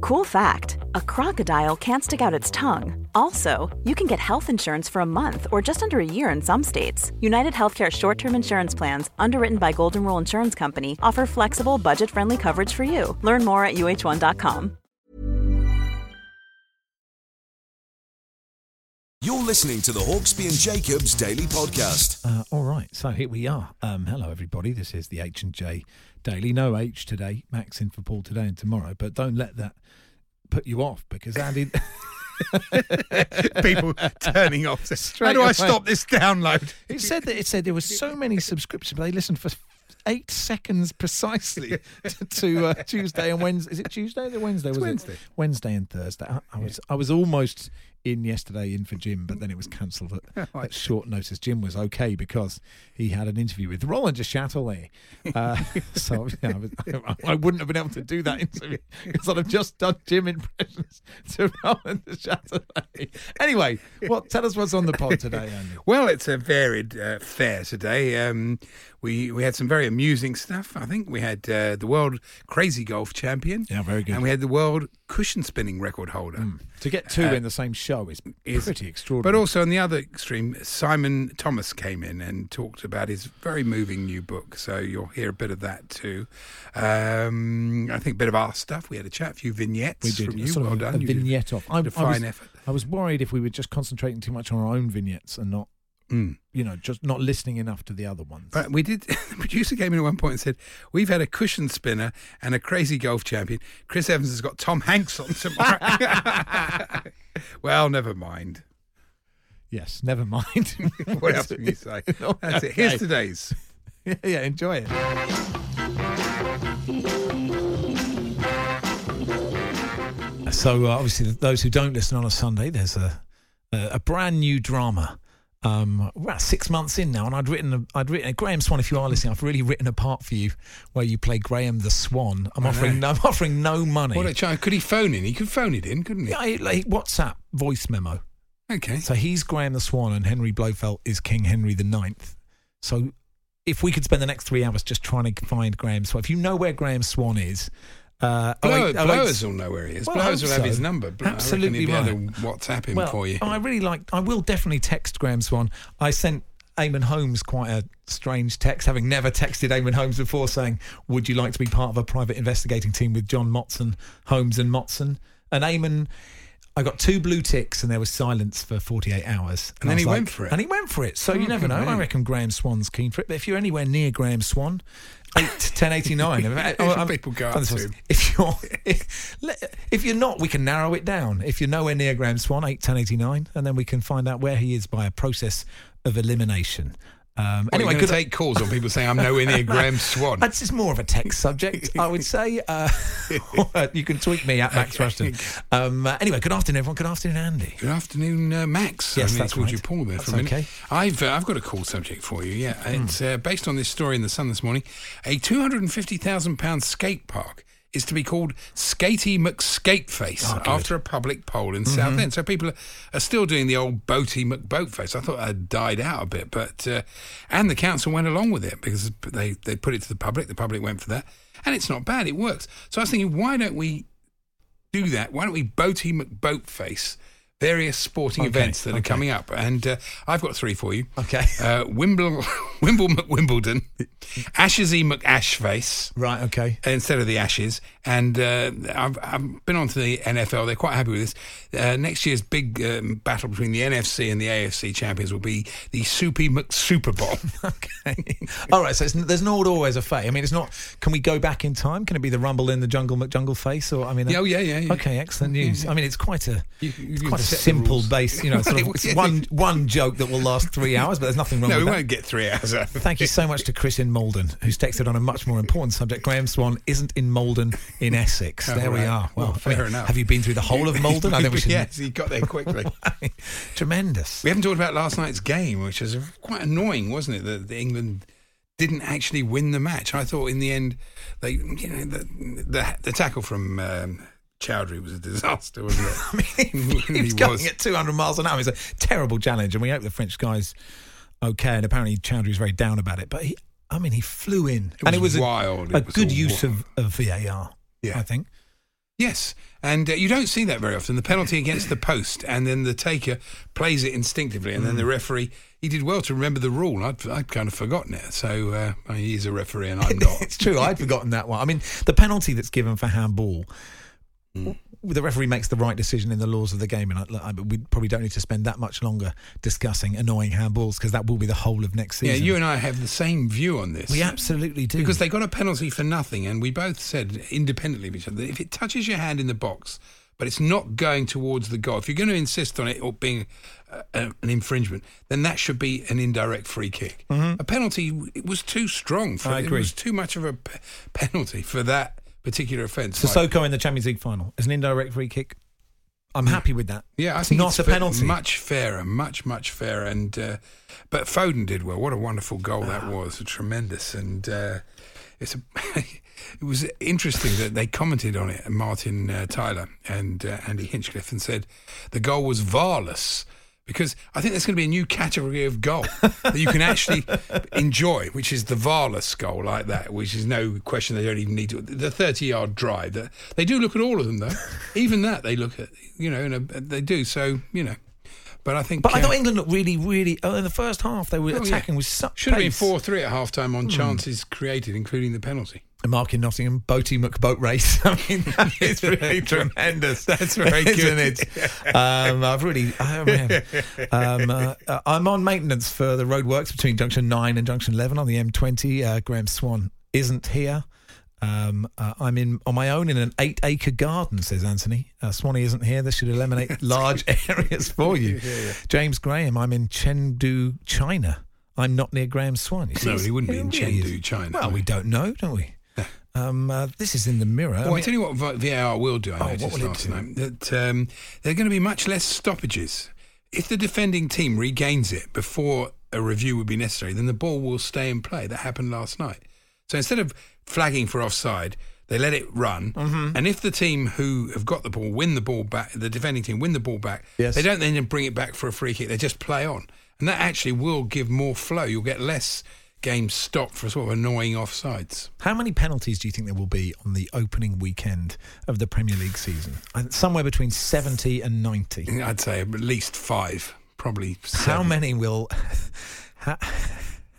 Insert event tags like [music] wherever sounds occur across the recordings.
Cool fact a crocodile can't stick out its tongue. Also, you can get health insurance for a month or just under a year in some states. United Healthcare short term insurance plans, underwritten by Golden Rule Insurance Company, offer flexible, budget friendly coverage for you. Learn more at uh1.com. You're listening to the Hawksbee and Jacobs Daily Podcast. Uh, all right, so here we are. Um, hello, everybody. This is the H and J Daily. No H today. Max in for Paul today and tomorrow. But don't let that put you off because Andy. [laughs] people turning off. [laughs] Straight How do away. I stop this download? It said that it said there were so many subscriptions, but they listened for eight seconds precisely [laughs] to, to uh, Tuesday and Wednesday. Is it Tuesday or Wednesday? Was Wednesday. it Wednesday and Thursday? I, I was I was almost in yesterday in for Jim, but then it was cancelled at, [laughs] at short notice. Jim was okay because he had an interview with Roland Duchâtelet. [laughs] Uh, so yeah, I, was, [laughs] I, wouldn't have been able to do that interview because I'd have just done Jim impressions to Roland Duchâtelet. Anyway, what? Tell us what's on the pod today, Andy. Well, it's a varied uh, fare today. Um, we we had some very amusing stuff. I think we had uh, the world crazy golf champion. Yeah, very good. And we had the world cushion spinning record holder. To get two in the same show is, is- pretty extraordinary. But also on the other extreme, Simon Thomas came in and talked about his very moving new book. So you'll hear a bit of that too. Um, I think a bit of our stuff. We had a chat, a few vignettes we did from you. sort well of a, done. a You did vignette off. I, I was, fine effort. I was worried if we were just concentrating too much on our own vignettes and not, Mm. you know, just not listening enough to the other ones. But we did. [laughs] The producer came in at one point and said, "We've had a cushion spinner and a crazy golf champion. Chris Evans has got Tom Hanks on tomorrow." [laughs] well, never mind. yes, never mind. [laughs] What else can you say? That's it. Here's today's. yeah, yeah, enjoy it. So uh, obviously, those who don't listen on a Sunday, there's a a, a brand new drama. Um, about six months in now, and I'd written, a, I'd written a Graeme Swann. If you are listening, I've really written a part for you where you play Graham the Swan. I'm offering, no, I'm offering no money. What a! Could he phone in? He could phone it in, couldn't he? yeah, like WhatsApp voice memo. Okay. So he's Graham the Swan, and Henry Blofeld is King Henry the Ninth. So if we could spend the next three hours just trying to find Graeme Swann, if you know where Graeme Swann is, uh, oh, Blower, oh, Blowers will know where he is. Well, Blowers will have his number. I Absolutely able right. WhatsApp him well, for you. I really like. I will definitely text Graeme Swann. I sent Eamonn Holmes quite a strange text, having never texted Eamonn Holmes before, saying, "Would you like to be part of a private investigating team with John Motson, Holmes, and Motson?" And Eamonn. I got two blue ticks and there was silence for 48 hours. And I then he like- went for it. And he went for it. So Oh, you never know. I reckon Graeme Swann's keen for it. But if you're anywhere near Graeme Swann, 8 1089. [laughs] If people go up to. If you're if, if you're not, we can narrow it down. If you're nowhere near Graeme Swann, eight ten eighty nine, and then we can find out where he is by a process of elimination. Um, Anyway, anyway, going good. to take calls on people saying I'm nowhere near [laughs] Graeme Swann. That's just more of a text subject, I would say. Uh, [laughs] [laughs] you can tweet me at Max Rushton. Um, uh, anyway, good afternoon, everyone. Good afternoon, Andy. Good afternoon, uh, Max. Yes, I mean, that's called right. you Paul there That's for a minute. okay. I've uh, I've got a cool subject for you. Yeah, it's uh, based on this story in the Sun this morning. A two hundred and fifty thousand pound skate park is to be called Skatey McSkateface Oh, after a public poll in Southend. So people are, are still doing the old Boaty McBoatface. I thought that had died out a bit, but uh, and the council went along with it because they they put it to the public. The public went for that, and it's not bad. It works. So I was thinking, why don't we do that? Why don't we Boaty McBoatface various sporting Okay, events that are coming up? And uh, I've got three for you. Okay. Uh, Wimble, [laughs] Wimble McWimbledon, Ashesy McAshface Right, okay. instead of the Ashes. And uh, I've, I've been on to the NFL. They're quite happy with this. Uh, next year's big um, battle between the NFC and the AFC champions will be the Soupy McSuper Bowl. [laughs] Okay. All right. So it's, there's not always a fate. I mean, it's not. Can we go back in time? Can it be the Rumble in the Jungle McJungle face? Or I mean, oh, yeah, yeah, yeah. Okay, excellent news. I mean, it's quite a You- it's quite a simple base, you know, sort of [laughs] yeah. one one joke that will last three hours, but there's nothing wrong No, with that. No, we won't get three hours out. Thank you so much to Chris in Maldon, who's texted on a much more important subject. Graeme Swann isn't in Maldon in Essex. Oh, there we are. Well, Well, fair I mean, enough. Have you been through the whole of Maldon? I think we [laughs] should. yes, he got there quickly. [laughs] Tremendous. We haven't talked about last night's game, which was quite annoying, wasn't it? That that England didn't actually win the match. I thought in the end, they, you know, the the, the tackle from um, Choudhury was a disaster, wasn't it? [laughs] I mean, [laughs] he was going was. at 200 miles an hour. It's a terrible challenge, and we hope the French guys okay. And apparently, Choudhury's very down about it. But he, I mean, he flew in, It and it was was a, wild. a It was good use wild. of, of VAR. Yeah. I think. Yes, and uh, you don't see that very often. The penalty against the post, and then the taker plays it instinctively, and then Mm. the referee. He did well to remember the rule. I'd, I'd kind of forgotten it. So uh, I mean, he's a referee, and I'm [laughs] not. it's true. I'd forgotten that one. I mean, the penalty that's given for handball. Mm. The referee makes the right decision in the laws of the game, and I, I, we probably don't need to spend that much longer discussing annoying handballs because that will be the whole of next season. Yeah, you and I have the same view on this. we absolutely do because they got a penalty for nothing, and we both said independently of each other that if it touches your hand in the box, but it's not going towards the goal, if you're going to insist on it or being uh, uh, an infringement, then that should be an indirect free kick. A penalty it was too strong. For, Mm-hmm. I agree. It was too much of a pe- penalty for that particular offence. Like- Sissoko in the Champions League final is an indirect free kick. I'm happy with that. Yeah, I think not it's a penalty. Much fairer, much much fairer, and uh, but Foden did well. What a wonderful goal that Ah. was! Tremendous, and uh, it's a, [laughs] it was interesting that they commented on it. Martin uh, Tyler and uh, Andy Hinchcliffe and said the goal was varless. Because I think there's going to be a new category of goal that you can actually [laughs] enjoy, which is the varless goal like that, which is no question they don't even need to. The 30 yard drive, that they do look at all of them though. [laughs] even that they look at, you know, and uh, they do. So you know, but I think. But I uh, thought England looked really, really. Oh, in the first half, they were oh, yeah. attacking with such Should have been four three at half time on Hmm. chances created, including the penalty. Mark in Nottingham, Boaty McBoat race. [laughs] I mean, that is really [laughs] tremendous. That's very isn't good. it? Um, I've really, I mean, um, uh, uh, I'm on maintenance for the roadworks between Junction 9 and Junction 11 on the M20. Uh, Graeme Swann isn't here. Um, uh, I'm in on my own in an eight acre garden, says Anthony. Uh, Swanee isn't here. This should eliminate [laughs] large areas for you. James Graham, I'm in Chengdu, China. I'm not near Graeme Swann. No, he wouldn't be in it really is. Chengdu, China. Well, we don't know, don't we? Um, uh, this is in the mirror. I Well, I mean- tell you what V- VAR will do. I Oh, what noticed will it last do? night that um, there are going to be much less stoppages. If the defending team regains it before a review would be necessary, then the ball will stay in play. That happened last night. So instead of flagging for offside, they let it run. Mm-hmm. And if the team who have got the ball win the ball back, the defending team win the ball back, Yes. they don't then bring it back for a free kick. They just play on. And that actually will give more flow. You'll get less games stopped for sort of annoying offsides. How many penalties do you think there will be on the opening weekend of the Premier League season? Uh, somewhere between 70 and 90. I'd say at least five, probably How many will. [laughs] How,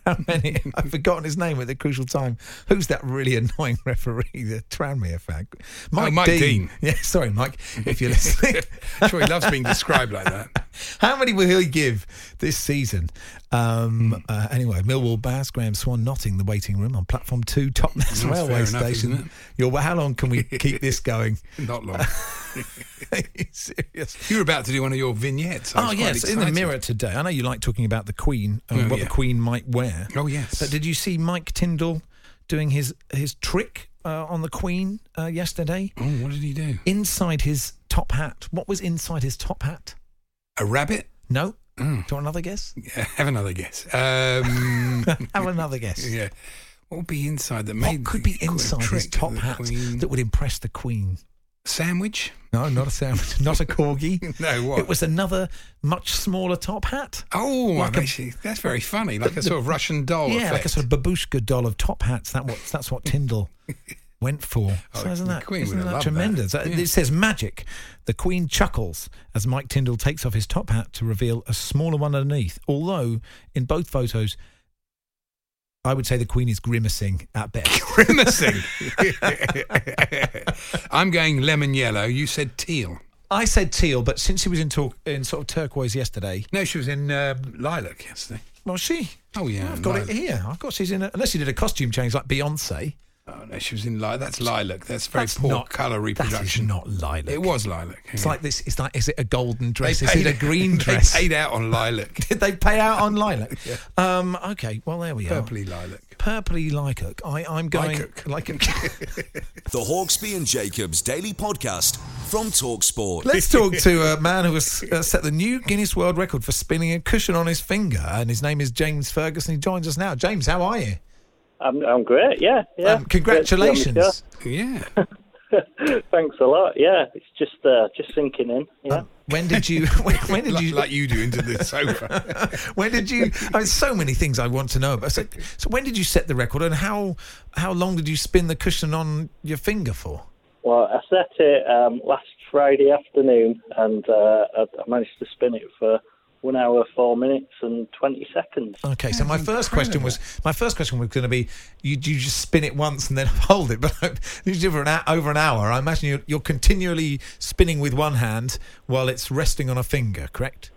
how many? I've forgotten his name at the crucial time. Who's that really annoying [laughs] referee, the Tranmere fan? Oh, Mike Dean. Yeah, sorry, Mike, if you're listening. [laughs] sure, he loves being described like that. [laughs] How many will he give this season? Um, uh, anyway, Millwall Bass, Graeme Swann, Notting, the waiting room on platform two, Totnes railway enough, station. You're, how long can we keep this going? Not long. Are you serious? You were about to do one of your vignettes. I Oh yes, in the mirror today. I know you like talking about the Queen and Oh, what yeah. the Queen might wear. Oh yes. But did you see Mike Tindall doing his his trick uh, on the Queen uh, yesterday? oh, what did he do? Inside his top hat. What was inside his top hat? A rabbit? No. Oh. Do you want another guess? Yeah, [laughs] have another guess. Um, [laughs] Have another guess. yeah. What would be inside that made What could be inside his top hat Queen? that would impress the Queen? Sandwich? No, not a sandwich, not a corgi. [laughs] No, what? It was another much smaller top hat. Oh, Like a- actually, that's very funny. Like the- a sort of Russian doll yeah, like a sort of babushka doll of top hats. That what that's what Tindall [laughs] went for. Oh, so isn't the that, Queen isn't that loved that. tremendous? Uh, Yeah. It says magic. The Queen chuckles as Mike Tindall takes off his top hat to reveal a smaller one underneath. Although in both photos, I would say the Queen is grimacing at best. [laughs] Grimacing. [laughs] I'm going lemon yellow. You said teal. I said teal, but since she was in talk in sort of turquoise yesterday, No, she was in uh, lilac yesterday. well, she. Oh yeah, I've got lilac. it here. I've got she's in. A, unless she did a costume change like Beyonce. Oh no, she was in lilac. That's lilac. That's very That's poor not- colour reproduction. is not lilac. It was lilac. It's yeah. like this. It's like, is it a golden They dress? Is paid- it a [laughs] green dress? They paid out on lilac. [laughs] Did they pay out on lilac? [laughs] Um, okay, well there we are. Purpley lilac. Purpley lilac. I, I'm going Lilac. like The Hawksbee and Jacobs Daily Podcast from Talksport. Let's talk to a man who has uh, set the new Guinness World Record for spinning a cushion on his finger, and his name is James Ferguson. He joins us now. James, how are you? I'm, I'm great. Yeah, yeah. Um, congratulations. Yeah. [laughs] Thanks a lot. Yeah, it's just uh, just sinking in. Yeah. When did you? [laughs] When, when did like, you? like you do into the [laughs] sofa. when did you? I mean, so many things I want to know about. So, so when did you set the record, and how how long did you spin the cushion on your finger for? Well, I set it um, last Friday afternoon, and uh, I, I managed to spin it for one hour, four minutes, and twenty seconds. Okay, so my first question was my first question was going to be you, you just spin it once and then [laughs] hold it, but you do for an hou- over an hour. I imagine you're, you're continually spinning with one hand while it's resting on a finger, correct?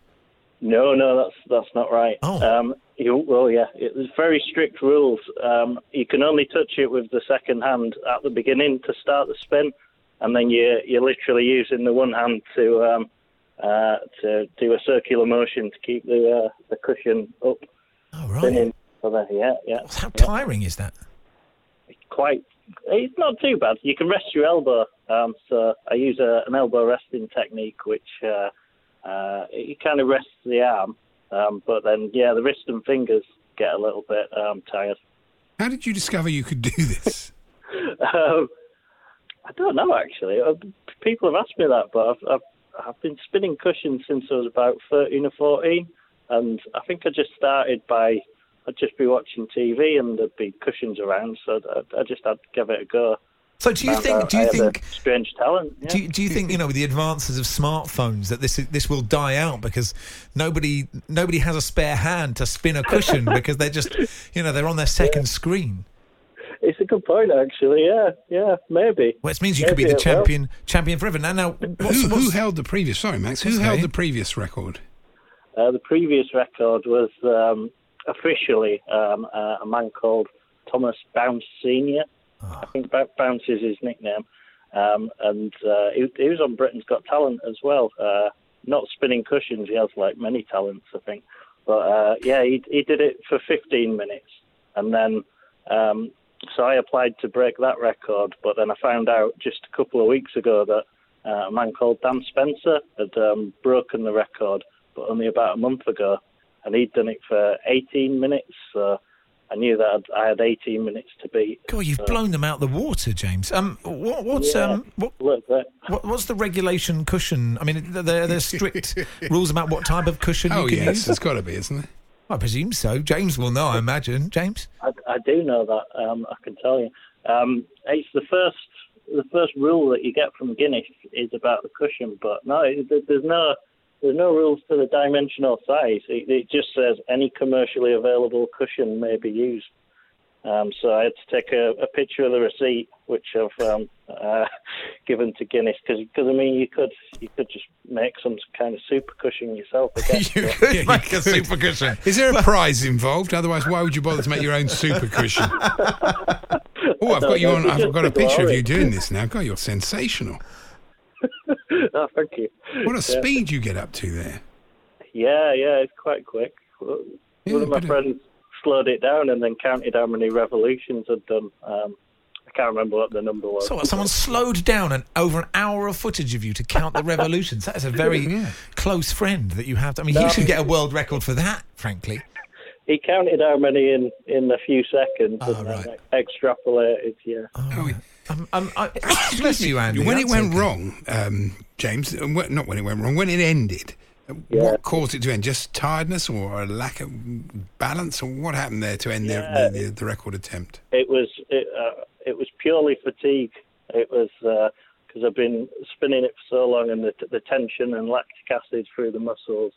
No, no, that's that's not right. Oh. Um, you, well, yeah, it, there's very strict rules. Um, you can only touch it with the second hand at the beginning to start the spin, and then you you're literally using the one hand to um, uh, to do a circular motion to keep the uh, the cushion up, Oh right. spinning. So then, yeah, yeah. How tiring is that? quite. It's not too bad. You can rest your elbow. Um, so I use a, an elbow resting technique, which uh, uh, it kind of rests the arm, um, but then yeah, the wrist and fingers get a little bit um, tired. How did you discover you could do this? [laughs] [laughs] Um, I don't know actually. Uh, People have asked me that, but I've, I've I've been spinning cushions since I was about thirteen or fourteen, and I think I just started by I'd just be watching TV and there'd be cushions around, so I, I just had to give it a go. So do you think? Uh, do you think? strange talent? Yeah. Do you, do you think you know with the advances of smartphones that this is, this will die out because nobody nobody has a spare hand to spin a cushion [laughs] because they're just you know they're on their second screen. It's a good point, actually. Yeah, yeah, maybe. Well, it means you could be the it will. champion champion forever. Now, now, what's, who, who held the previous? Sorry, Max. Who held the previous record? Uh, the previous record was um, officially um, uh, a man called Thomas Bounce Senior. Ah. I think Bou- Bounce is his nickname, um, and uh, he, he was on Britain's Got Talent as well. Uh, not spinning cushions, he has like many talents, I think. But uh, yeah, he, he did it for 15 minutes, and then um, so I applied to break that record. But then I found out just a couple of weeks ago that uh, a man called Dan Spencer had um, broken the record, but only about a month ago, and he'd done it for 18 minutes. So I knew that I'd, I had 18 minutes to beat. God, you've blown them out the water, James. Um, what, what's Yeah. um, what, A little bit. what, what's the regulation cushion? I mean, there there's strict [laughs] rules about what type of cushion Oh you can yes, use. there's got to be, isn't there? I presume so. James will know, I imagine. James. I, I do know that. Um, I can tell you. Um, it's the first the first rule that you get from Guinness is about the cushion, but no, there's no there's no rules to the dimensional size. It, it just says any commercially available cushion may be used. Um, so I had to take a, a picture of the receipt, which I've um, uh, [laughs] given to Guinness, because I mean you could you could just make some kind of super cushion yourself. I [laughs] guess. you could Yeah, you make a could. super cushion. Is there a prize involved? Otherwise, why would you bother to make your own super cushion? [laughs] Oh, I've got you on. I've got a picture of you doing this now. God, you're sensational. oh, thank you. What a speed you get up to there. Yeah, yeah, it's quite quick. Yeah, One of my but it- friends slowed it down and then counted how many revolutions I'd done. Um, I can't remember what the number was. So what, someone slowed down and over an hour of footage of you to count the [laughs] revolutions. That is a very close friend that you have. To, I mean, you should get a world record for that, frankly. He counted how many in, in a few seconds Oh, and then right. extrapolated, yeah. Oh, Um, um, I, [coughs] bless you, Andy. when it went okay. wrong, um, James, uh, not when it went wrong, when it ended, Yeah. what caused it to end? Just tiredness or a lack of balance, or what happened there to end Yeah. the, the, the record attempt? It was it, uh, it was purely fatigue. It was because I've been spinning it for so long, and the, the tension and lactic acid through the muscles.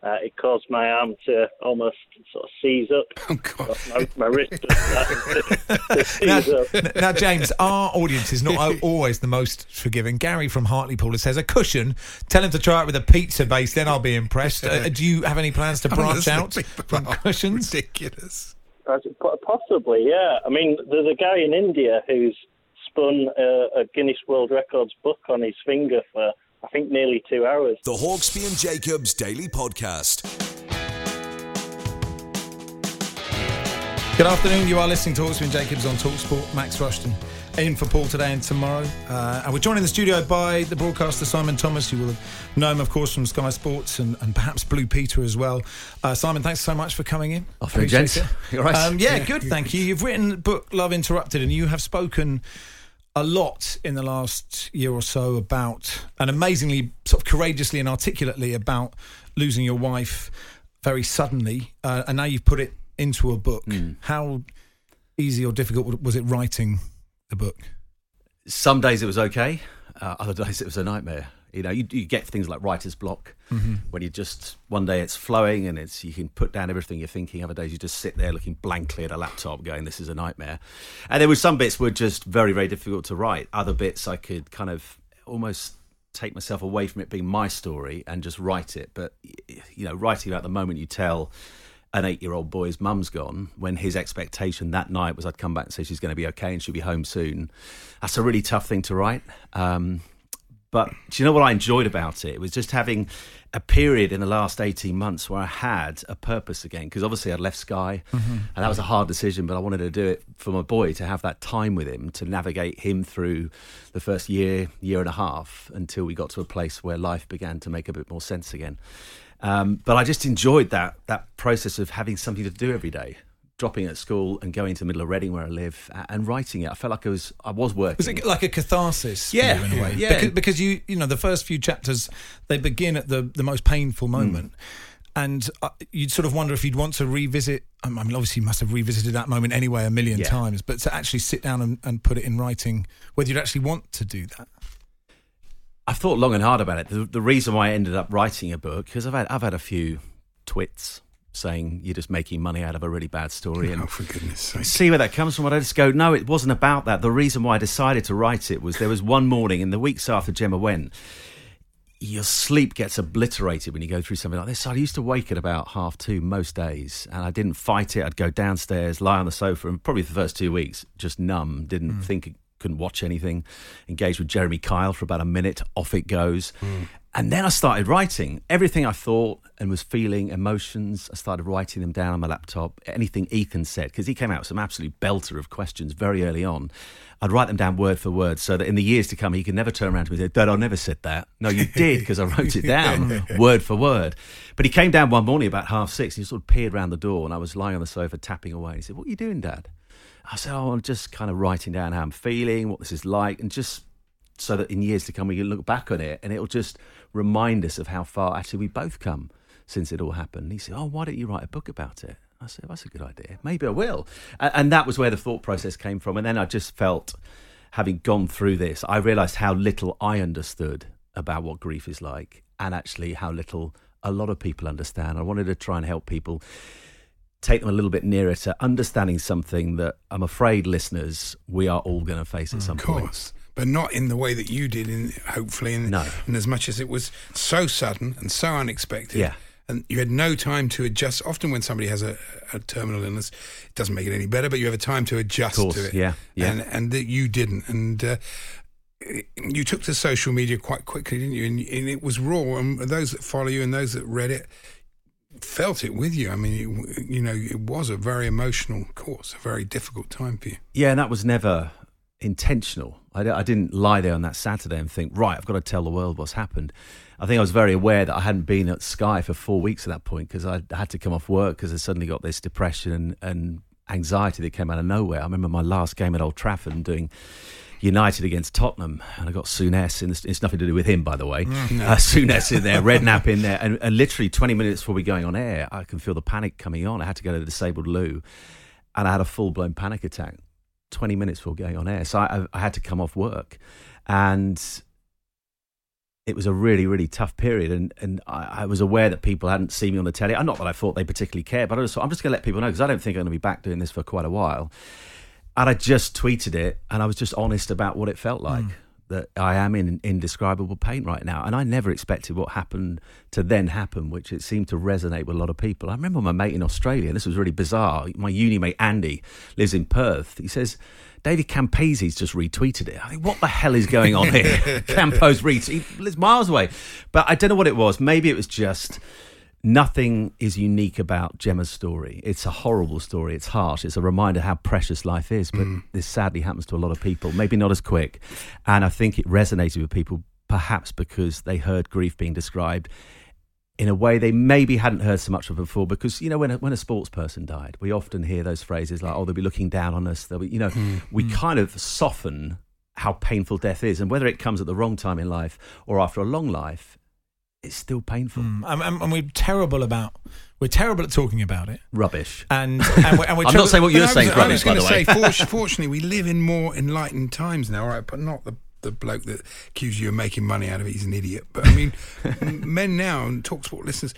Uh, it caused my arm to almost sort of seize up. [laughs] Oh God! My, my wrist was starting to, to [laughs] Now, up. now, James, our audience is not [laughs] always the most forgiving. Gary from Hartlepool says a cushion. Tell him to try it with a pizza base, then I'll be impressed. Uh, do you have any plans to branch Honestly, out people from are cushions? Ridiculous. Has it- po- Possibly, yeah. I mean, there's a guy in India who's spun a, a Guinness World Records book on his finger for, I think, nearly two hours. The Hawksbee and Jacobs Daily Podcast. Good afternoon. You are listening to Hawksbee and Jacobs on Talksport. Max Rushton in for Paul today and tomorrow. Uh, and we're joined in the studio by the broadcaster Simon Thomas. You will have known him, of course, from Sky Sports and, and perhaps Blue Peter as well. Uh, Simon, thanks so much for coming in. Afternoon, Appreciate gents. it. [laughs] You all right? Um, yeah, good. Thank you. You've written the book Love Interrupted, and you have spoken a lot in the last year or so about, and amazingly, sort of courageously and articulately about losing your wife very suddenly, uh, and now you've put it into a book. Hmm. How easy or difficult was it writing the book? Some days it was okay. Uh, other [laughs] days it was a nightmare. You know, you, you get things like writer's block when you just one day it's flowing and it's you can put down everything you're thinking. Other days you just sit there looking blankly at a laptop, going, "This is a nightmare." And there were some bits were just very, very difficult to write. Other bits I could kind of almost take myself away from it being my story and just write it. But you know, writing about the moment you tell an eight-year-old boy's mum's gone when his expectation that night was I'd come back and say she's going to be okay and she'll be home soon. That's a really tough thing to write. Um, but do you know what I enjoyed about it? It was just having a period in the last 18 months where I had a purpose again. Because obviously I'd left Sky, and that was a hard decision, but I wanted to do it for my boy to have that time with him, to navigate him through the first year, year and a half until we got to a place where life began to make a bit more sense again. Um, but I just enjoyed that that process of having something to do every day. Dropping at school and going to the middle of Reading where I live and writing it, I felt like I was I was working. Was it like a catharsis? Yeah, in a way? yeah. Because, because you, you know, the first few chapters they begin at the the most painful moment, and uh, you'd sort of wonder if you'd want to revisit. I mean, obviously, you must have revisited that moment anyway a million Yeah. times, but to actually sit down and, and put it in writing, whether you'd actually want to do that. I've thought long and hard about it. The, the reason why I ended up writing a book because I've had I've had a few twits saying you're just making money out of a really bad story [laughs] oh, and Oh, for goodness sake. see where that comes from. And I just go, no, it wasn't about that. The reason why I decided to write it was there was one morning in the weeks after Gemma went, your sleep gets obliterated when you go through something like this. So I used to wake at about half two most days, and I didn't fight it. I'd go downstairs, lie on the sofa, and probably for the first two weeks, just numb, didn't hmm. think, couldn't watch anything. Engaged with Jeremy Kyle for about a minute, off it goes. Hmm. And then I started writing everything I thought and was feeling, emotions. I started writing them down on my laptop. Anything Ethan said, because he came out with some absolute belter of questions very early on. I'd write them down word for word so that in the years to come, he could never turn around to me and say, Dad, I never said that. No, you did because I wrote it down [laughs] word for word. But he came down one morning about half six and he sort of peered around the door and I was lying on the sofa tapping away. He said, What are you doing, Dad? I said, Oh, I'm just kind of writing down how I'm feeling, what this is like, and just so that in years to come we can look back on it and it'll just remind us of how far actually we both come since it all happened. And he said, Oh, why don't you write a book about it? I said, That's a good idea. Maybe I will. And, and that was where the thought process came from. And then I just felt, having gone through this, I realised how little I understood about what grief is like and actually how little a lot of people understand. I wanted to try and help people take them a little bit nearer to understanding something that I'm afraid, listeners, we are all going to face at mm, some Of point. But not in the way that you did, in hopefully, in, No. and as much as it was so sudden and so unexpected. Yeah. And you had no time to adjust. Often, when somebody has a, a terminal illness, it doesn't make it any better, but you have a time to adjust course, to it. yeah, yeah. And, and that you didn't. And uh, you took to social media quite quickly, didn't you? And, and it was raw. And those that follow you and those that read it felt it with you. I mean, it, you know, it was a very emotional course, a very difficult time for you. Yeah, and that was never intentional. I, I didn't lie there on that Saturday and think, right, I've got to tell the world what's happened. I think I was very aware that I hadn't been at Sky for four weeks at that point because I had to come off work because I suddenly got this depression and, and anxiety that came out of nowhere. I remember my last game at Old Trafford and doing United against Tottenham, and I got Souness. In this, it's nothing to do with him, by the way. Uh, Souness in there, Redknapp in there, and, and literally 20 minutes before we going on air, I can feel the panic coming on. I had to go to the disabled loo, and I had a full blown panic attack 20 minutes before going on air. So I, I had to come off work, and it was a really, really tough period. And, and I, I was aware that people hadn't seen me on the telly. Uh, Not that I thought they particularly cared, but I just thought, I'm just going to let people know because I don't think I'm going to be back doing this for quite a while. And I just tweeted it, and I was just honest about what it felt like. That I am in indescribable pain right now. And I never expected what happened to then happen, which it seemed to resonate with a lot of people. I remember my mate in Australia, this was really bizarre. My uni mate Andy lives in Perth. He says, David Campese's just retweeted it. I think, what the hell is going on here? [laughs] Campo's retweet. Miles away. But I don't know what it was. Maybe it was just nothing is unique about Gemma's story. It's a horrible story. It's harsh. It's a reminder how precious life is. But Mm. this sadly happens to a lot of people. Maybe not as quick. And I think it resonated with people, perhaps because they heard grief being described in a way they maybe hadn't heard so much of before. Because you know, when a, when a sports person died, we often hear those phrases like, "Oh, they'll be looking down on us." They'll be, you know, Mm. we kind of soften how painful death is, and whether it comes at the wrong time in life or after a long life, it's still painful. Mm, and, and- and we're terrible about we're terrible at talking about it. Rubbish. And and we're, and we're [laughs] I'm not saying what you're saying, I rubbish, was going to say, fortu- [laughs] fortunately, we live in more enlightened times now, right? But not the the bloke that accused you of making money out of it. He's an idiot. But I mean, [laughs] men now and Talksport listeners,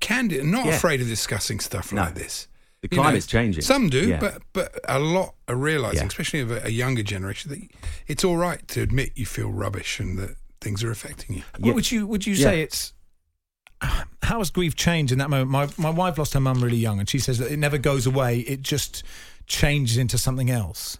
candid, and not Yeah. afraid of discussing stuff No. like this. The You know, climate's changing. Some do, Yeah. but but a lot are realizing, Yeah. especially of a, a younger generation, that it's all right to admit you feel rubbish and that things are affecting you. What would you would you Yeah. say it's how has grief changed in that moment? My my wife lost her mum really young, and she says that it never goes away. It just changes into something else.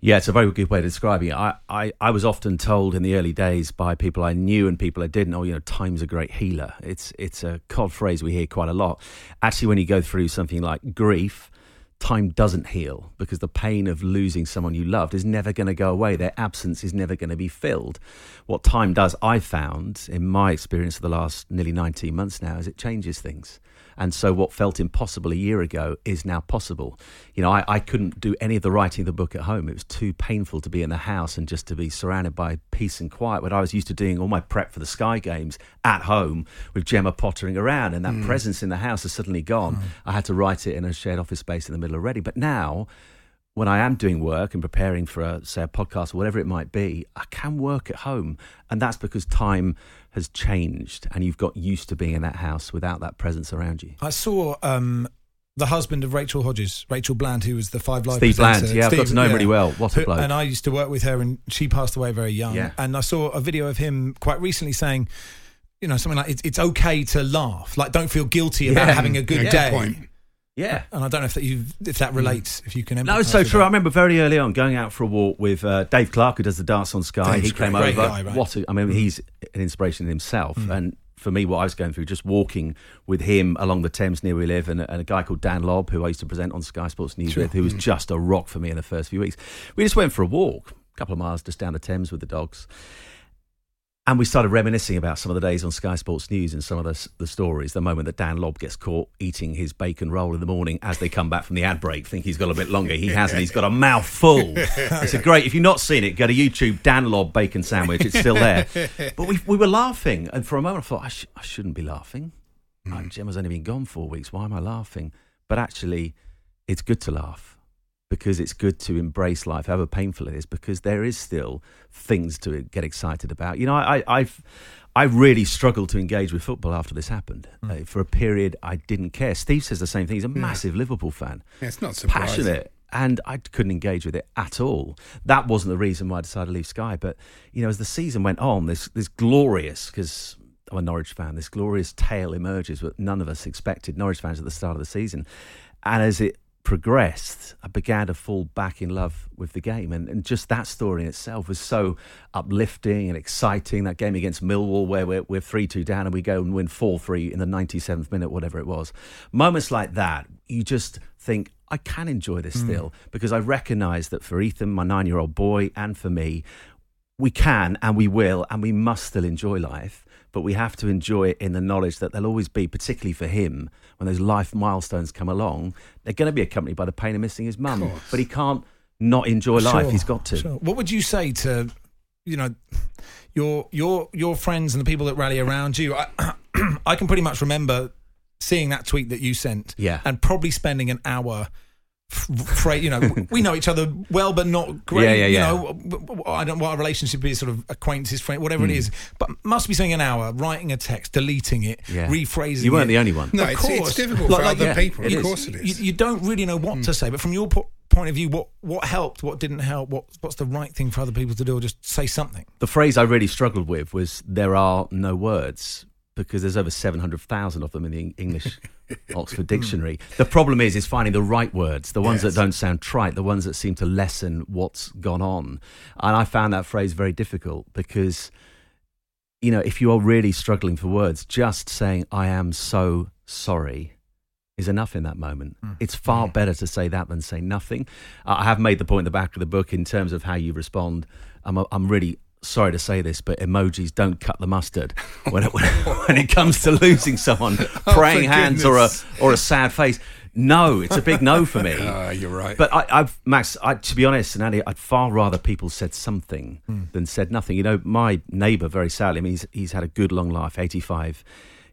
Yeah, it's a very good way of describing it. I, I, I was often told in the early days by people I knew and people I didn't, oh, you know, time's a great healer. It's it's a cod phrase we hear quite a lot. Actually, when you go through something like grief, time doesn't heal because the pain of losing someone you loved is never going to go away. Their absence is never going to be filled. What time does, I found in my experience of the last nearly 19 months now, is it changes things. And so what felt impossible a year ago is now possible. You know, I, I couldn't do any of the writing of the book at home. It was too painful to be in the house and just to be surrounded by peace and quiet. But I was used to doing all my prep for the Sky Games at home with Gemma pottering around, and that Mm. presence in the house has suddenly gone. I had to write it in a shared office space in the middle of Reading. But now, when I am doing work and preparing for, a, say, a podcast or whatever it might be, I can work at home. And that's because time has changed and you've got used to being in that house without that presence around you. I saw um, the husband of Rachel Hodges, Rachel Bland, who was the Five Live Steve presenter. Bland, yeah, I've got to know him really well. What a bloke. And I used to work with her, and she passed away very young. Yeah. And I saw a video of him quite recently saying, you know, something like, it's, it's okay to laugh. Like, don't feel guilty about Yeah. having a good Yeah, good day. point. Yeah. And I don't know if that, you if that mm. relates, if you can No, it's empathise so true. that. I remember very early on going out for a walk with uh, Dave Clark, who does the dance on Sky. Dave's he came great. over. Great guy, right? What a, I mean, mm. he's an inspiration in himself. Mm. And for me, what I was going through, just walking with him along the Thames near where we live, and, and a guy called Dan Lobb, who I used to present on Sky Sports News with, who was just a rock for me in the first few weeks. We just went for a walk, a couple of miles just down the Thames with the dogs. And we started reminiscing about some of the days on Sky Sports News and some of the, the stories. The moment that Dan Lobb gets caught eating his bacon roll in the morning as they come back from the ad break, think he's got a bit longer. He hasn't. He's got a mouth full. It's a great. If you've not seen it, go to YouTube. Dan Lobb bacon sandwich. It's still there. But we we were laughing, and for a moment I thought I, sh- I shouldn't be laughing. Mm. Like, Gemma's only been gone four weeks. Why am I laughing? But actually, it's good to laugh because it's good to embrace life, however painful it is, because there is still things to get excited about. You know, I, I've I really struggled to engage with football after this happened. Uh, for a period, I didn't care. Steve says the same thing. He's a massive Liverpool fan, Yeah, it's not surprising. passionate. And I couldn't engage with it at all. That wasn't the reason why I decided to leave Sky. But you know, as the season went on, this this glorious because I'm a Norwich fan. This glorious tale emerges that none of us expected. Norwich fans at the start of the season, and as it progressed, I began to fall back in love with the game. And, and just that story in itself was so uplifting and exciting. That game against Millwall, where we're, we're 3 2 down and we go and win 4 3 in the 97th minute, whatever it was. Moments like that, you just think, I can enjoy this hmm. still because I recognize that for Ethan, my nine year old boy, and for me, we can and we will and we must still enjoy life, but we have to enjoy it in the knowledge that there'll always be, particularly for him, when those life milestones come along, they're going to be accompanied by the pain of missing his mum. But he can't not enjoy life. Sure, He's got to. sure. What would you say to, you know, your your your friends and the people that rally around you? I, [clears throat] I can pretty much remember seeing that tweet that you sent, Yeah. and probably spending an hour. F- Fra- you know, we know each other well, but not great. Yeah, yeah, yeah. You know, I don't know what a relationship is, sort of acquaintances, friend, whatever Hmm. it is. But must be spending an hour writing a text, deleting it, Yeah. rephrasing. You weren't it. the only one. No, Of it's, it's course. difficult Like- for like, other yeah, people. Of is. course it is. You, you don't really know what to say, but from your po- point of view, what what helped, what didn't help, what what's the right thing for other people to do, or just say something? The phrase I really struggled with was "there are no words" because there's over seven hundred thousand of them in the English [laughs] Oxford Dictionary. The problem is, is finding the right words, the ones Yes. that don't sound trite, the ones that seem to lessen what's gone on. And I found that phrase very difficult because, you know, if you are really struggling for words, just saying "I am so sorry." Is enough in that moment. Hmm. It's far hmm. better to say that than say nothing. I have made the point in the back of the book in terms of how you respond. I'm, I'm really sorry to say this, but emojis don't cut the mustard when it, when, when it comes to losing someone, [laughs] praying for hands or a or a sad face. No, it's a big no for me. [laughs] Ah, you're right. But I, I've Max. I, to be honest, and Andy, I'd far rather people said something than said nothing. You know, my neighbour, very sadly, I mean, he's he's had a good long life, eighty five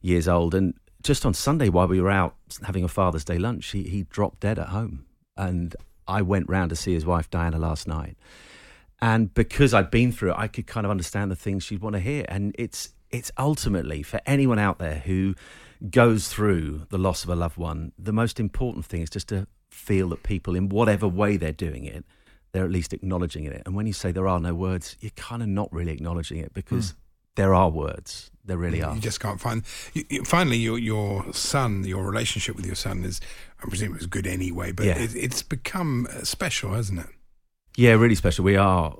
years old, and just on Sunday while we were out having a Father's Day lunch, he he dropped dead at home, and I went round to see his wife Diana last night, and because I'd been through it, I could kind of understand the things she'd want to hear, and it's it's ultimately for anyone out there who goes through the loss of a loved one, the most important thing is just to feel that people, in whatever way they're doing it, they're at least acknowledging it. And when you say there are no words, you're kind of not really acknowledging it because there are words. There really are. You just can't find. You, you, finally, your your son, your relationship with your son is, I presume, it was good anyway, but Yeah. it, it's become uh, special, hasn't it? Yeah, really special. We are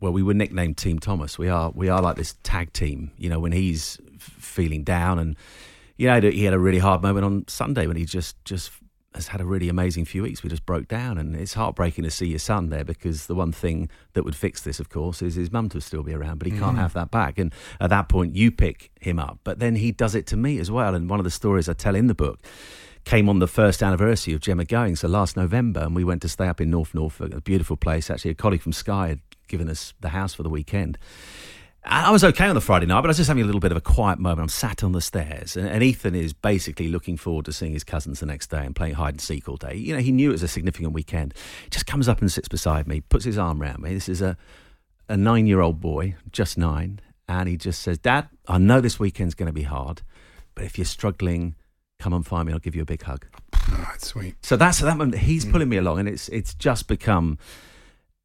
well. We were nicknamed Team Thomas. We are we are like this tag team. You know, when he's feeling down, and you know, he had a really hard moment on Sunday when he just just has had a really amazing few weeks. We just broke down, and it's heartbreaking to see your son there because the one thing that would fix this, of course, is his mum to still be around, but he can't mm. have that back. And at that point, you pick him up, but then he does it to me as well. And one of the stories I tell in the book came on the first anniversary of Gemma going, so last November, and we went to stay up in North Norfolk, a beautiful place. Actually, a colleague from Sky had given us the house for the weekend. I was okay on the Friday night, but I was just having a little bit of a quiet moment. I'm sat on the stairs, and, and Ethan is basically looking forward to seeing his cousins the next day and playing hide and seek all day. You know, he knew it was a significant weekend. Just comes up and sits beside me, puts his arm around me. This is a, a nine year old boy, just nine, and he just says, Dad, I know this weekend's going to be hard, but if you're struggling, come and find me. I'll give you a big hug. Oh, that's sweet. So that's at that moment. He's pulling me along, and it's it's just become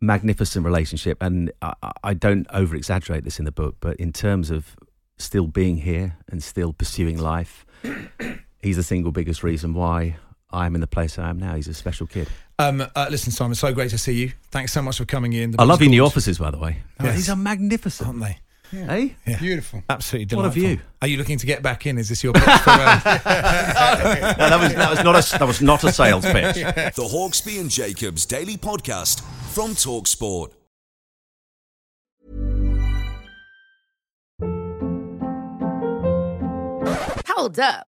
magnificent relationship. And I, I- don't over exaggerate this in the book, but in terms of still being here and still pursuing life, [coughs] he's the single biggest reason why I'm in the place I am now. He's a special kid. Um, uh, listen, Simon, so great to see you. Thanks so much for coming in. The I love book's your new offices, by the way. Yes. These are magnificent, aren't they? Eh? Yeah. Beautiful. Absolutely What a delightful. view. Are you looking to get back in? Is this your pitch for? Uh, [laughs] No, that was that was not a that was not a sales pitch. The Hawksbee and Jacobs Daily Podcast from Talksport. Hold up.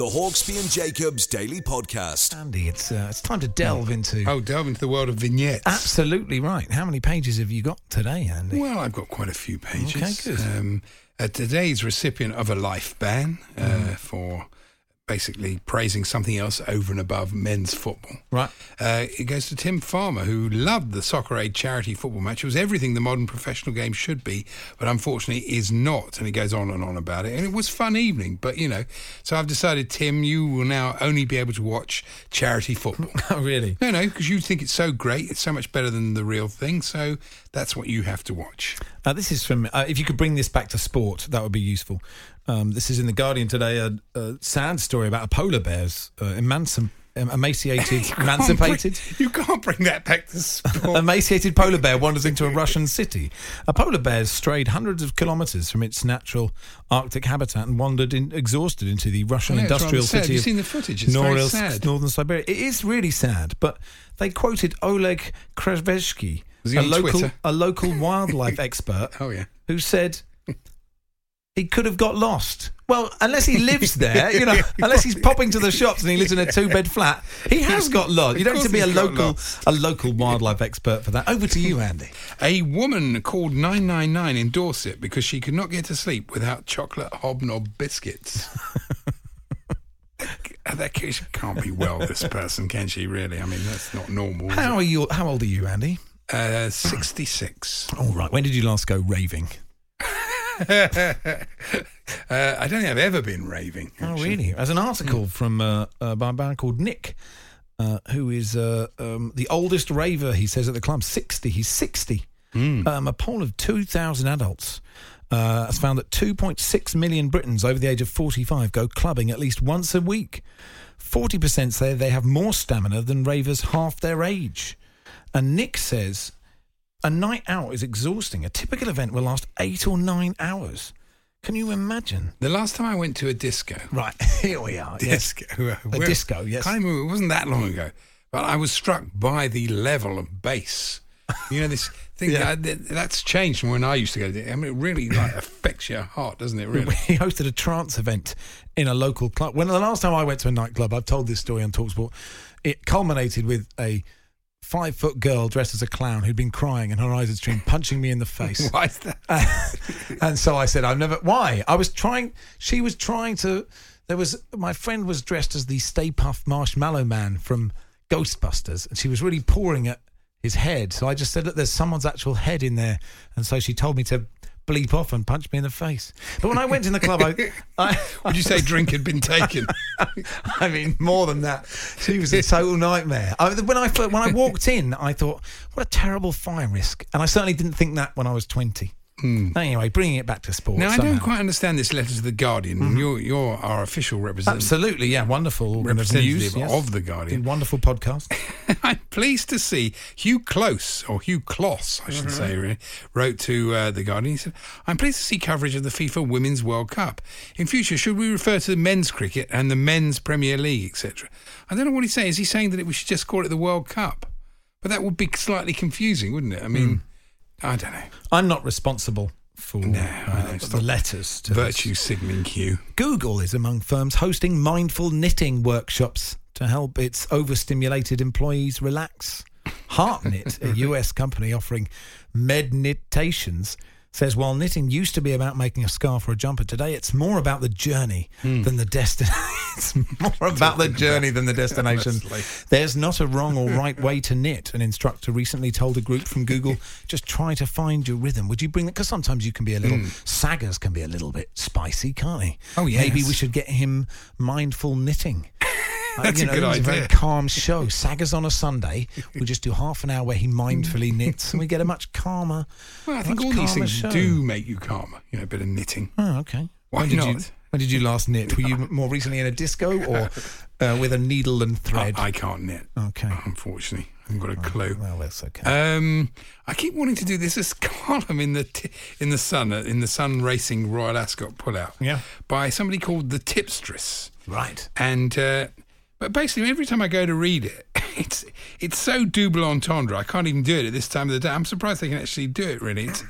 The Hawksbee and Jacobs Daily Podcast. Andy, it's uh, it's time to delve into. Oh, delve into the world of vignettes. Absolutely right. How many pages have you got today, Andy? Well, I've got quite a few pages. Okay, good. Um, uh, today's recipient of a life ban uh, Mm. for basically praising something else over and above men's football. Right. Uh, it goes to Tim Farmer, who loved the Soccer Aid charity football match. It was everything the modern professional game should be, but unfortunately is not. And he goes on and on about it. And it was fun evening, but you know. So I've decided, Tim, you will now only be able to watch charity football. [laughs] Oh, really? no, no, because you think it's so great. It's so much better than the real thing. So that's what you have to watch. Uh, this is from. Uh, if you could bring this back to sport, that would be useful. Um, this is in the Guardian today. A, a sad story about a polar bear's uh, emancip- emaciated, [laughs] can't emancipated. bring- you can't bring that back to sport. emaciated polar bear wanders into a Russian city. A polar bear strayed hundreds of kilometres from its natural Arctic habitat and wandered in, exhausted into the Russian Yeah, industrial city Have you seen the footage? It's very sad. northern Siberia. It is really sad, but they quoted Oleg he a local Twitter? a local wildlife expert, [laughs] Oh, yeah. who said he could have got lost. Well, unless he lives there, you know, [laughs] unless he's popping to the shops and he lives in a two-bed flat, he has got lost. You don't need to be a local a local wildlife expert for that. Over to you, Andy. A woman called 999 in Dorset because she could not get to sleep without chocolate hobnob biscuits. [laughs] that ca- can't be well, this person, can she, really? I mean, that's not normal. How are you? How old are you, Andy? Uh, 66. All right. When did you last go raving? [laughs] uh, I don't think I've ever been raving. Oh, really? As an article from uh, uh, by a man called Nick, uh, who is uh, um, the oldest raver, he says, at the club. 60. He's 60. Um, a poll of 2,000 adults uh, has found that 2.6 million Britons over the age of 45 go clubbing at least once a week. 40% say they have more stamina than ravers half their age. And Nick says a night out is exhausting. A typical event will last eight or nine hours. Can you imagine? The last time I went to a disco, Right, [laughs] here we are. Yes. disco, [laughs] A disco, yes. Can't remember, it wasn't that long ago, but I was struck by the level of bass. You know this [laughs] thing Yeah. Uh, that, that- that's changed from when I used to go. to- I mean, it really like affects your heart, doesn't it? Really. He hosted a trance event in a local club. When the last time I went to a nightclub, I've told this story on Talksport. It culminated with a five foot girl dressed as a clown who'd been crying and her eyes had streamed, punching me in the [laughs] face. Why is that? Uh, and so I said, I've never. Why? I was trying. She was trying to. There was my friend was dressed as the Stay Puft Marshmallow Man from Ghostbusters, and she was really pouring at his head. So I just said, "Look, there's someone's actual head in there," and so she told me to bleep off and punch me in the face. But when I went in the club, I, I [laughs] Would you say drink had been taken? [laughs] I mean, more than that. She was a total nightmare. I, when I when I walked in, I thought, "What a terrible fire risk," and I certainly didn't think that when I was twenty. Anyway, bringing it back to sport. Now I don't quite understand this letter to the Guardian. You're you're our official representative. Absolutely, yeah, wonderful Representative news yes. of the Guardian. Wonderful podcast. [laughs] I'm pleased to see Hugh Close, or Hugh Kloss, I should Mm-hmm. say, really, wrote to uh, The Guardian. He said, I'm pleased to see coverage of the FIFA Women's World Cup. In future, should we refer to the men's cricket and the men's Premier League, etc.? I don't know what he's saying. Is he saying that we should just call it the World Cup? But that would be slightly confusing, wouldn't it? I mean, I don't know. I'm not responsible for No, uh, the letters. To Virtue signaling Hugh. Google is among firms hosting mindful knitting workshops to help its overstimulated employees relax. HeartKnit, a [laughs] US company offering mednitations, says while knitting used to be about making a scarf or a jumper, today it's more about the journey hmm. than the destination. [laughs] it's more about the journey than the destination. [laughs] There's not a wrong or right way to knit. An instructor recently told a group from Google, [laughs] just try to find your rhythm. Would you bring that? Because sometimes you can be a little, hmm. Saggers can be a little bit spicy, can't he? Oh, yeah. Maybe we should get him mindful knitting. Uh, [laughs] That's you a know, good it's a very calm show. Saggers on a Sunday. We just do half an hour where he mindfully knits, and we get a much calmer. Well, I think all these things show. do make you calmer. You know, a bit of knitting. Oh, okay. Why when did You, when did you last knit? Were you [laughs] more recently in a disco or uh, with a needle and thread? I, I can't knit. Okay. Unfortunately, I haven't got a clue. well, that's okay. Um, I keep wanting to do this as [laughs] column in the t- in the Sun uh, in the Sun Racing Royal Ascot pullout. Yeah. By somebody called the Tipstress. Right. And uh, but basically, every time I go to read it, [laughs] it's it's so double entendre. I can't even do it at this time of the day. I'm surprised they can actually do it. Really, it's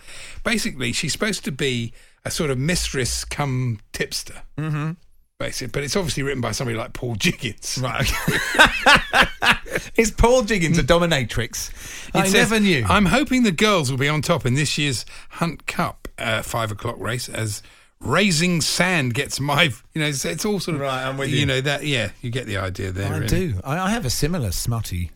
basically she's supposed to be a sort of mistress come tipster. Mm-hmm. Basically, but it's obviously written by somebody like Paul Jiggins. Right. [laughs] Is Paul Jiggins a dominatrix? I It says, never knew. I'm hoping the girls will be on top in this year's Hunt Cup uh, five o'clock race as raising sand gets my, you know, it's, it's all sort of Right, I'm with you. you. know that, yeah, you get the idea there. I really. do. I, I have a similar smutty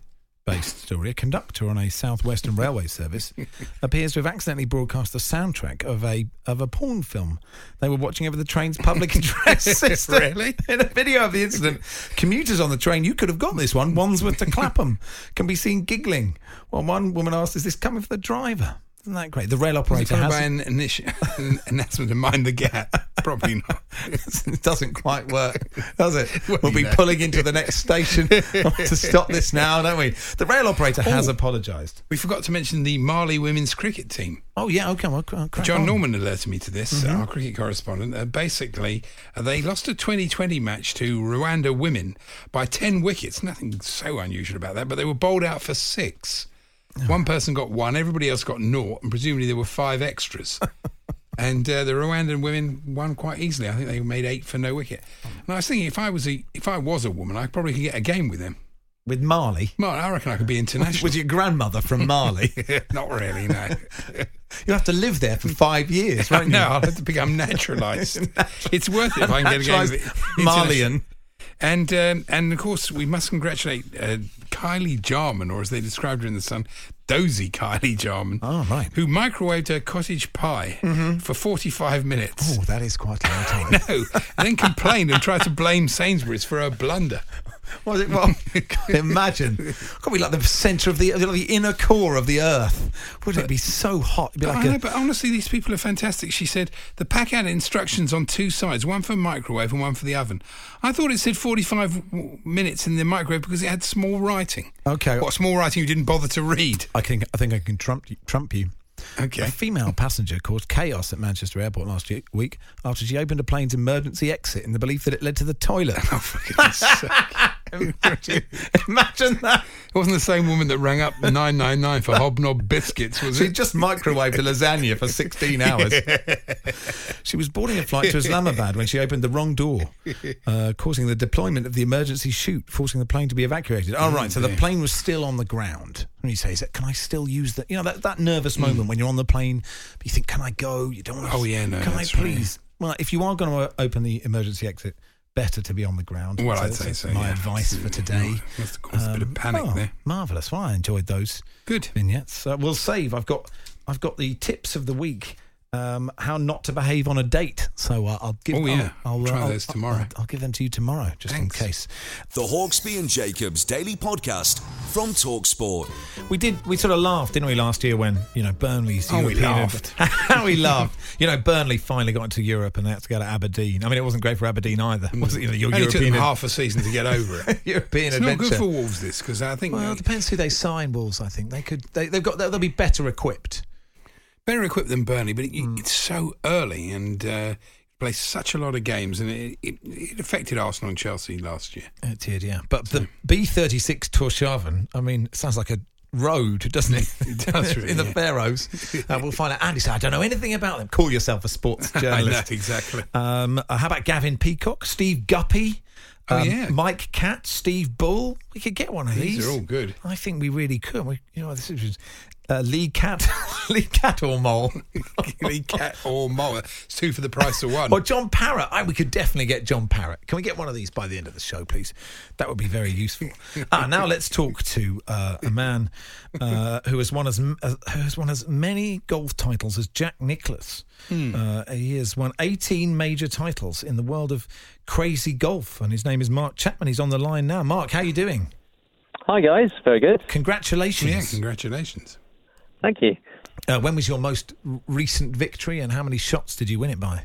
based story. A conductor on a southwestern railway service [laughs] appears to have accidentally broadcast the soundtrack of a of a porn film they were watching over the train's public [laughs] address [laughs] system. Really? In a video of the incident, commuters on the train, you could have got this one, Wandsworth to Clapham, can be seen giggling. While one woman asked, "Is this coming for the driver?" Isn't that great? The rail operator has an, initi- [laughs] an announcement to mind the gap. Probably not. [laughs] it doesn't quite work, does it? Well, be pulling into the next station [laughs] to stop this now, don't we? The rail operator has Oh. apologised. We forgot to mention the Mali women's cricket team. Oh yeah, okay. Well, John on. Norman alerted me to this, Mhm. our cricket correspondent. Uh, basically, uh, they lost a 2020 match to Rwanda women by 10 wickets. Nothing so unusual about that, but they were bowled out for six. One person got one, everybody else got naught, and presumably there were five extras. [laughs] and uh, the Rwandan women won quite easily. I think they made eight for no wicket. And I was thinking, if I was a if I was a woman, I probably could get a game with them. with Mali? Well, I reckon I could be [laughs] international. Was your grandmother from Mali? [laughs] Not really, no. You'll have to live there for five years, won't you? no, I'll have to become naturalised. it's worth it if I can get a game with it. Malian. And um, and of course we must congratulate uh, Kylie Jarman, or as they described her in the Sun, dozy Kylie Jarman, Oh, right. who microwaved her cottage pie mm-hmm. for forty five minutes. Oh, that is quite a long time. No, and then complained and tried to blame Sainsbury's for her blunder. [laughs] Was it? Well, can't [laughs] imagine. Could be like the centre of the the inner core of the earth. Would it be so hot? It'd be like I know, but honestly, these people are fantastic. She said the pack had instructions on two sides, one for microwave and one for the oven. I thought it said 45 w- minutes in the microwave because it had small writing. Okay. What small writing you didn't bother to read? I think I think I can trump you, trump you. Okay. A female passenger caused chaos at Manchester Airport last week after she opened a plane's emergency exit in the belief that it led to the toilet. [laughs] Oh, for goodness sake. [laughs] imagine, [laughs] imagine that. It wasn't the same woman that rang up [laughs] 999 for hobnob biscuits, was She it? just microwaved a lasagna for 16 [laughs] hours. She was boarding a flight to Islamabad when she opened the wrong door, uh, causing the deployment of the emergency chute, forcing the plane to be evacuated. Oh, right. So the plane was still on the ground. And you say, is that, can I still use the, you know, that, that nervous Mm. moment when you're on the plane, you think, can I go? You don't want to. Oh, yeah, no, Can I that's right. please? Well, if you are going to open the emergency exit, better to be on the ground. Well, I'd say so, My yeah. advice for today. Must have caused a bit of panic oh, there. Marvelous. Well, I enjoyed those Good. vignettes. Uh, we'll save. I've got I've got the tips of the week. Um, how not to behave on a date. So uh, I'll give. Oh, yeah. I'll, I'll Try I'll- those tomorrow. I'll, I'll give them to you tomorrow, just Thanks. in case. The Hawksbee and Jacobs Daily Podcast from Talksport. We did. We sort of laughed, didn't we, last year when you know Burnley's Oh, we laughed. [laughs] How we laughed. You know, Burnley finally got into Europe and they had to go to Aberdeen. I mean, it wasn't great for Aberdeen either, was it? You know, your Only took them half a season to get over it. [laughs] European it's adventure. not good for Wolves, this, because I think well, uh, it depends who they sign. Wolves, I think they could. They, they've got. They'll, they'll be better equipped. Better equipped than Burnley, but it, Hmm. it's so early and uh, played such a lot of games, and it, it, it affected Arsenal and Chelsea last year. It did, yeah. But the B thirty six Tórshavn, I mean, sounds like a road, doesn't it? [laughs] It does [laughs] really, In the yeah. Faroes. [laughs] uh, we'll find out. Andy said, I don't know anything about them. Call yourself a sports I know journalist. exactly. Um, uh, how about Gavin Peacock, Steve Guppy, Oh, um, yeah. Mike Cat, Steve Bull? We could get one of these. These are all good. I think we really could. We, you know, this is uh, Lee Cat, [laughs] Lee Cat or Mole. [laughs] Lee Cat or Mole. It's two for the price of one. Or John Parrott. I, we could definitely get John Parrott. Can we get one of these by the end of the show, please? That would be very useful. ah, now [laughs] let's talk to uh, a man uh, who has won as m- uh, who has won as many golf titles as Jack Nicklaus. Uh, he has won 18 major titles in the world of crazy golf, and his name is Mark Chapman. He's on the line now. Mark, how are you doing? Hi guys, very good. Congratulations. yeah, congratulations. Thank you. Uh, when was your most recent victory, and how many shots did you win it by?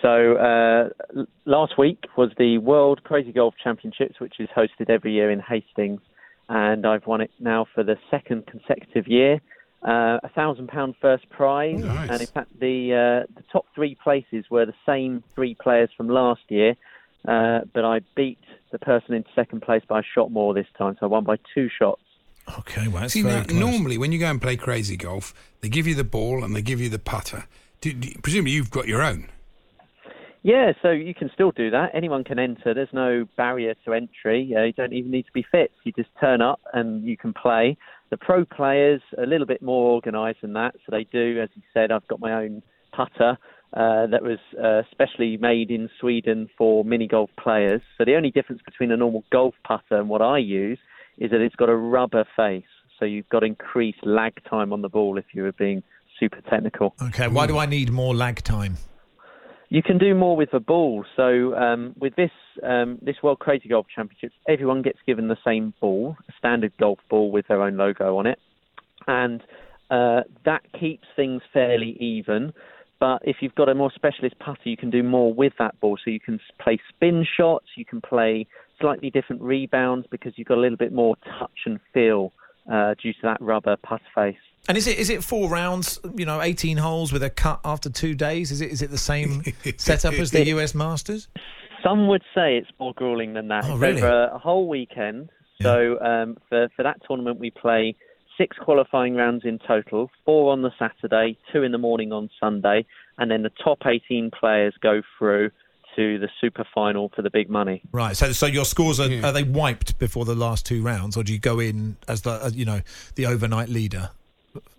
So uh, last week was the World Crazy Golf Championships, which is hosted every year in Hastings, and I've won it now for the second consecutive year. Uh, a thousand pound first prize, Nice. and in fact the uh, the top three places were the same three players from last year, uh, but I beat the person in second place by a shot more this time, so I won by two shots. Okay, well, that's See, very now, close. normally when you go and play crazy golf, they give you the ball and they give you the putter. Do, do, presumably you've got your own. Yeah, so you can still do that. Anyone can enter. There's no barrier to entry. Uh, you don't even need to be fit. You just turn up and you can play. The pro players are a little bit more organised than that, so they do, as you said, I've got my own putter. uh, that was uh, specially made in Sweden for mini golf players. So the only difference between a normal golf putter and what I use is that it's got a rubber face. So you've got increased lag time on the ball if you were being super technical. Okay, why do I need more lag time? You can do more with the ball. So um, with this um, this World Crazy Golf Championships, everyone gets given the same ball, a standard golf ball with their own logo on it, and uh, that keeps things fairly even. But if you've got a more specialist putter, you can do more with that ball. So you can play spin shots, you can play slightly different rebounds because you've got a little bit more touch and feel uh, due to that rubber putter face. And is it is it four rounds? You know, eighteen holes with a cut after two days. Is it is it the same [laughs] setup as the [laughs] US Masters? Some would say it's more grueling than that. Oh, really? over a whole weekend. So um, for for that tournament, we play six qualifying rounds in total: four on the Saturday, two in the morning on Sunday, and then the top 18 players go through to the super final for the big money. Right. So so your scores are are they wiped before the last two rounds, or do you go in as the uh, you know the overnight leader?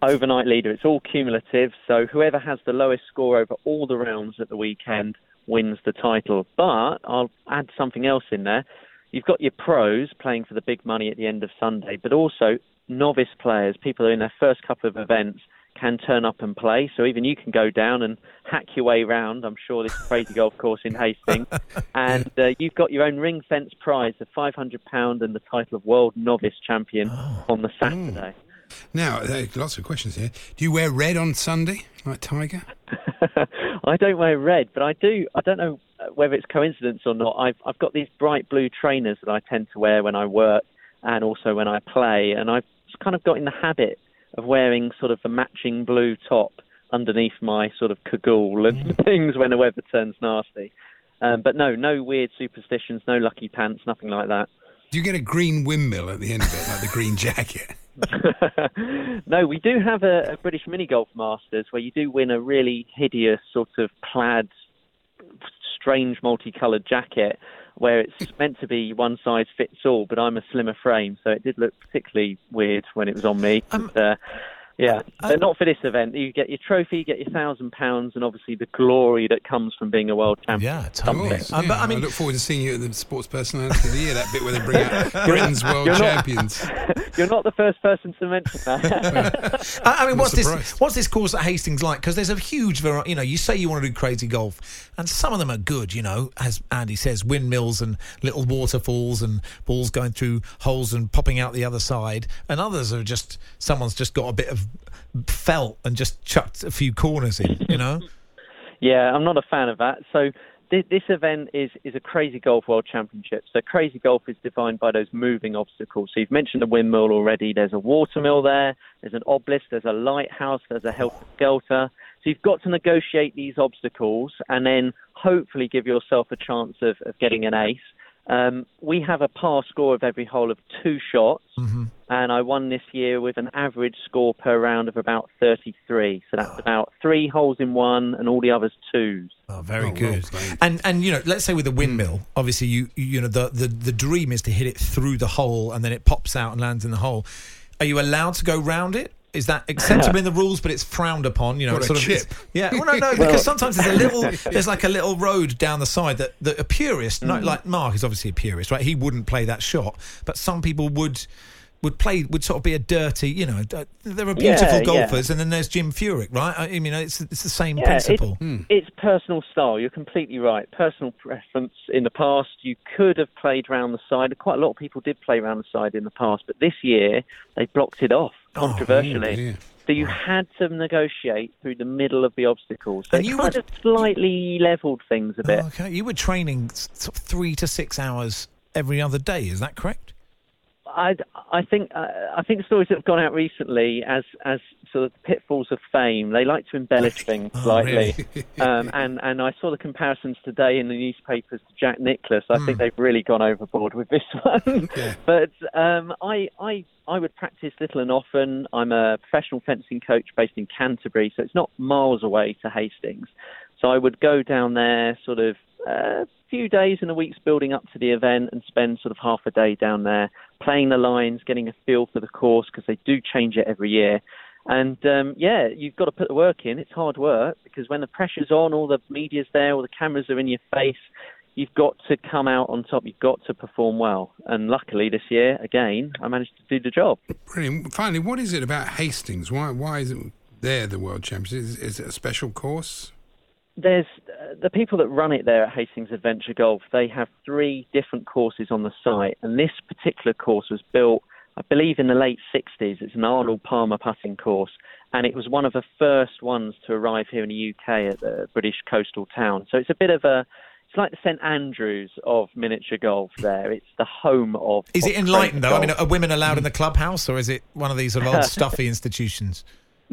overnight leader. It's all cumulative, so whoever has the lowest score over all the rounds at the weekend wins the title. But I'll add something else in there. You've got your pros playing for the big money at the end of Sunday, but also novice players, people who are in their first couple of events can turn up and play. So even you can go down and hack your way round. I'm sure this crazy golf course in Hastings, [laughs] and uh, you've got your own ring fence prize of 500 pound and the title of world novice champion on the Saturday. Now, uh, lots of questions here. Do you wear red on Sunday, like Tiger? [laughs] I don't wear red, but I do. I don't know uh, whether it's coincidence or not. I've I've got these bright blue trainers that I tend to wear when I work and also when I play, and I've kind of got in the habit of wearing sort of a matching blue top underneath my sort of cagoule [laughs] and things when the weather turns nasty. Um, but no, no weird superstitions, no lucky pants, nothing like that. Do you get a green windmill at the end of it, like the green jacket? [laughs] [laughs] no, we do have a, a British mini golf masters where you do win a really hideous sort of plaid, strange multicoloured jacket where it's meant to be one size fits all, but I'm a slimmer frame, so it did look particularly weird when it was on me. Um, uh, yeah, but not for this event. You get your trophy, you get your thousand pounds, and obviously the glory that comes from being a world champion. Yeah, totally. Um, Yeah, I, mean, look forward to seeing you at the Sports Personality of the Year, that bit where they bring out [laughs] Britain's world You're not- champions. [laughs] You're not the first person to mention that. [laughs] I I mean, Not what's this? What's this course at Hastings like? Because there's a huge variety. You know, you say you want to do crazy golf, and some of them are good. You know, as Andy says, windmills and little waterfalls and balls going through holes and popping out the other side. And others are just someone's just got a bit of felt and just chucked a few corners in. You know. [laughs] Yeah, I'm not a fan of that. So thi- this event is is a crazy golf world championship. So crazy golf is defined by those moving obstacles. So you've mentioned the windmill already. There's a watermill there. There's an obelisk. There's a lighthouse. There's a helter skelter. So you've got to negotiate these obstacles and then hopefully give yourself a chance of, of getting an ace. Um, we have a par score of every hole of two shots, and I won this year with an average score per round of about 33. So that's about three holes in one, and all the others twos. Oh, very good. And and you know, let's say with a windmill, obviously you you know the, the the dream is to hit it through the hole and then it pops out and lands in the hole. Are you allowed to go round it? Is that acceptable in the rules, but it's frowned upon? You know, What, it's a sort of chip? yeah. Well, no, no, [laughs] Well- because sometimes there's a little, [laughs] there's like a little road down the side that, that a purist, not mm. like Mark is obviously a purist, right? He wouldn't play that shot, but some people would would play would sort of be a dirty, you know. There are beautiful yeah. golfers, and then there's Jim Furyk, right? I I mean, it's it's the same Yeah, principle. It's, hmm. it's personal style. You're completely right. Personal preference. In the past, you could have played round the side. Quite a lot of people did play round the side in the past, but this year they blocked it off Oh, controversially. dear. so you had to negotiate through the middle of the obstacles. So And you kind would- of slightly levelled things a bit. Oh, okay, you were training s- sort of three to six hours every other day. Is that correct? I, I think uh, I think the stories that have gone out recently, as as sort of pitfalls of fame, they like to embellish [laughs] things Oh, slightly. really? [laughs] um, and and I saw the comparisons today in the newspapers to Jack Nicklaus. I Hmm. think they've really gone overboard with this [laughs] one. But um, I I I would practice little and often. I'm a professional fencing coach based in Canterbury, so it's not miles away to Hastings. So I would go down there sort of a few days in the weeks building up to the event and spend sort of half a day down there playing the lines, getting a feel for the course because they do change it every year. And um, yeah, you've got to put the work in. It's hard work because when the pressure's on, all the media's there, all the cameras are in your face. You've got to come out on top. You've got to perform well. And luckily, this year again, I managed to do the job. Brilliant. Finally, what is it about Hastings? Why why is it they're the world champions? Is, is it a special course? there's the people that run it there at Hastings Adventure Golf. They have three different courses on the site, and this particular course was built, I believe, in the late 60s. It's an Arnold Palmer putting course, and it was one of the first ones to arrive here in the UK at the British coastal town. So it's a bit of a it's like the St Andrews of miniature golf. There, it's the home of. Is of it enlightened though? golf. I mean, are women allowed in the clubhouse, or is it one of these sort of old stuffy institutions?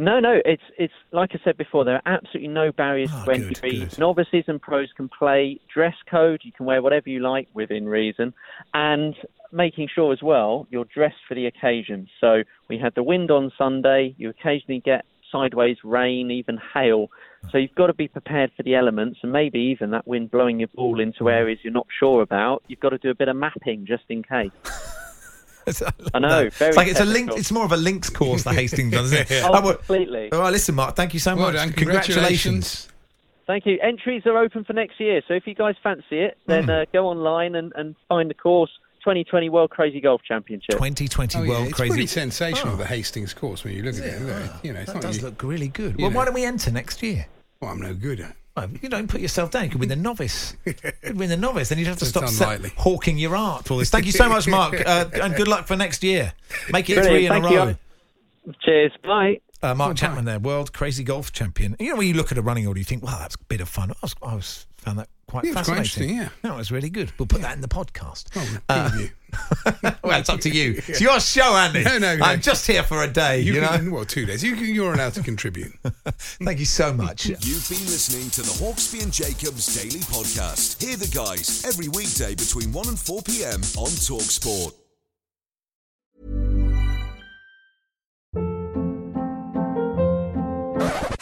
No, no, it's it's like I said before. There are absolutely no barriers Oh, to entry. Novices and pros can play. Dress code, you can wear whatever you like within reason, and making sure as well you're dressed for the occasion. So we had the wind on Sunday. You occasionally get sideways rain, even hail. So you've got to be prepared for the elements, and maybe even that wind blowing your ball into hmm. areas you're not sure about. You've got to do a bit of mapping just in case. [laughs] I know. Very It's like it's a link. It's more of a links course that Hastings does, isn't it? [laughs] Oh, I would- completely. All right, listen, Mark. Thank you so Well much. done, Congratulations. Thank you. Entries are open for next year, so if you guys fancy it, then Hmm. uh, go online and, and find the course 2020 World Crazy Golf Championship. 2020 Oh, yeah, World it's Crazy. pretty sensational, Oh. the Hastings course, when you look at it. Look, you know, it's That not does you- look really good. Well, know. why don't we enter next year? Well, I'm no good. Well, you don't put yourself down. You could win the novice. You could win the novice. Then you'd have to It's stop se- hawking your art for all this. Thank you so much, Mark, uh, [laughs] and good luck for next year. Make it Brilliant, three in a thank you. row. Cheers. Bye. Uh, Mark Chapman there, world crazy golf champion. You know, when you look at a running order, you think, "Wow, that's a bit of fun." I, was, I was found that quite Yeah, it's quite fascinating. interesting, no, it was really good. We'll put that in the podcast. Oh, Uh, you. [laughs] well, it's up to you. [laughs] It's your show, Andy. No, no, no. I'm just here for a day. You, You, know. can, well, two days. You, you're allowed to contribute. [laughs] Thank you so much. You've been listening to the Hawksbee and Jacobs Daily Podcast. Hear the guys every weekday between 1 and 4 p.m. on Talksport.